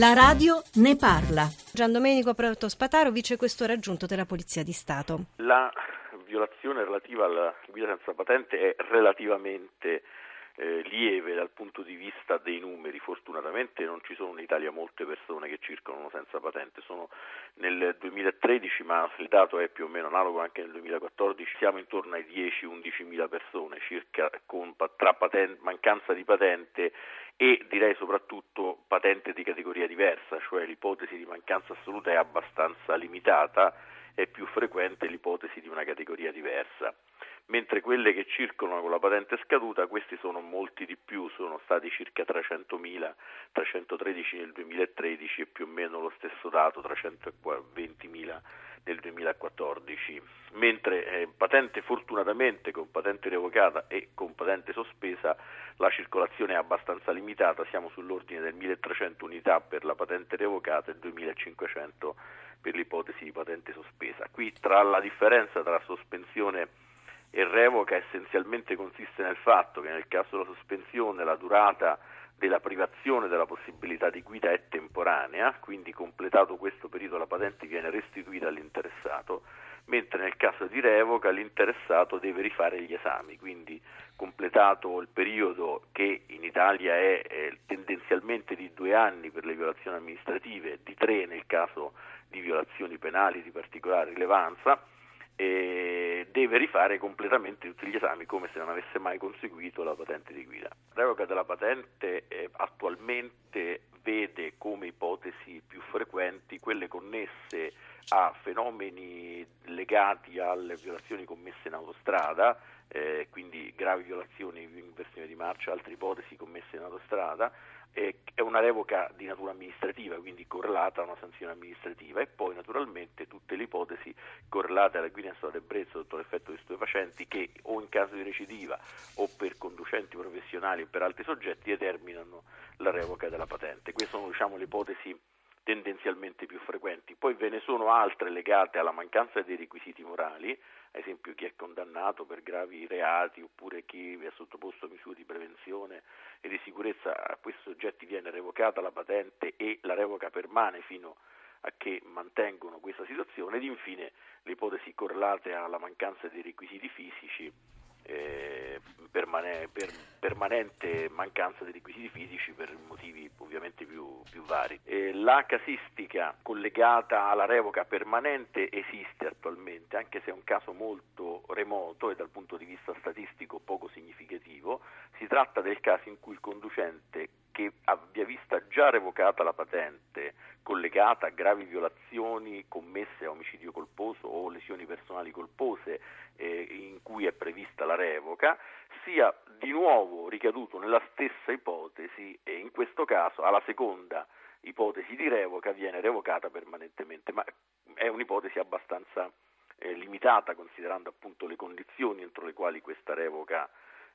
La radio ne parla. Gian Domenico Proto Spataro, vicequestore aggiunto della Polizia di Stato. La violazione relativa alla guida senza patente è relativamente eh, lieve dal punto di vista dei numeri. Fortunatamente non ci sono in Italia molte persone che circolano senza patente, sono nel 2013, ma il dato è più o meno analogo anche nel 2014, siamo intorno ai 10-11 mila persone circa con, tra patente, mancanza di patente e direi soprattutto patente di categoria diversa, cioè l'ipotesi di mancanza assoluta è abbastanza limitata, è più frequente l'ipotesi di una categoria diversa. Mentre quelle che circolano con la patente scaduta, questi sono molti di più, sono stati circa 300.000, 313 nel 2013 e più o meno lo stesso dato, 320.000 nel 2014, mentre eh, patente fortunatamente con patente revocata e con patente sospesa la circolazione è abbastanza limitata, siamo sull'ordine del 1300 unità per la patente revocata e 2500 per l'ipotesi di patente sospesa. Qui tra la differenza tra sospensione e revoca essenzialmente consiste nel fatto che nel caso della sospensione la durata della privazione della possibilità di guida è temporanea, quindi completato questo periodo la patente viene restituita all'interessato, mentre nel caso di revoca l'interessato deve rifare gli esami, quindi completato il periodo che in Italia è, è tendenzialmente di due anni per le violazioni amministrative, di tre nel caso di violazioni penali di particolare rilevanza, e deve rifare completamente tutti gli esami come se non avesse mai conseguito la patente di guida. La revoca della patente eh, attualmente vede come ipotesi più frequenti quelle connesse a fenomeni legati alle violazioni commesse in autostrada, eh, quindi gravi violazioni in inversione di marcia, altre ipotesi commesse in autostrada, eh, una revoca di natura amministrativa, quindi correlata a una sanzione amministrativa e poi naturalmente tutte le ipotesi correlate alla guida in stato d'ebbrezza sotto l'effetto di stupefacenti che o in caso di recidiva o per conducenti professionali o per altri soggetti determinano la revoca della patente. Queste sono diciamo, le ipotesi tendenzialmente più frequenti. Poi ve ne sono altre legate alla mancanza dei requisiti morali, esempio chi è condannato per gravi reati oppure chi è sottoposto a misure di prevenzione e di sicurezza, a questi soggetti viene revocata la patente e la revoca permane fino a che mantengono questa situazione ed infine le ipotesi correlate alla mancanza dei requisiti fisici eh, permane- per permanente mancanza di requisiti fisici per motivi ovviamente più, più vari. Eh, la casistica collegata alla revoca permanente esiste attualmente, anche se è un caso molto remoto e dal punto di vista statistico poco significativo. Si tratta del caso in cui il conducente che abbia vista già revocata la patente collegata a gravi violazioni commesse a omicidio colposo o lesioni personali colpose eh, in cui è prevista la revoca, sia di nuovo ricaduto nella stessa ipotesi e in questo caso alla seconda ipotesi di revoca viene revocata permanentemente, ma è un'ipotesi abbastanza eh, limitata considerando appunto le condizioni entro le quali questa revoca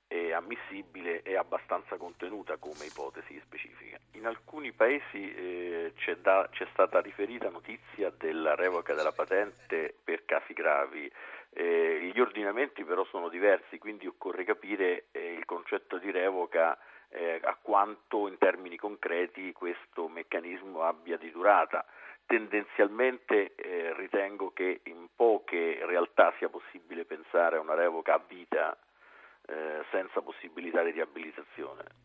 è ammissibile e abbastanza contenuta come ipotesi specifica. In alcuni paesi eh, c'è, da, c'è, stata riferita notizia della revoca della patente casi gravi. Eh, gli ordinamenti però sono diversi, quindi occorre capire eh, il concetto di revoca eh, a quanto in termini concreti questo meccanismo abbia di durata. Tendenzialmente eh, ritengo che in poche realtà sia possibile pensare a una revoca a vita eh, senza possibilità di riabilitazione.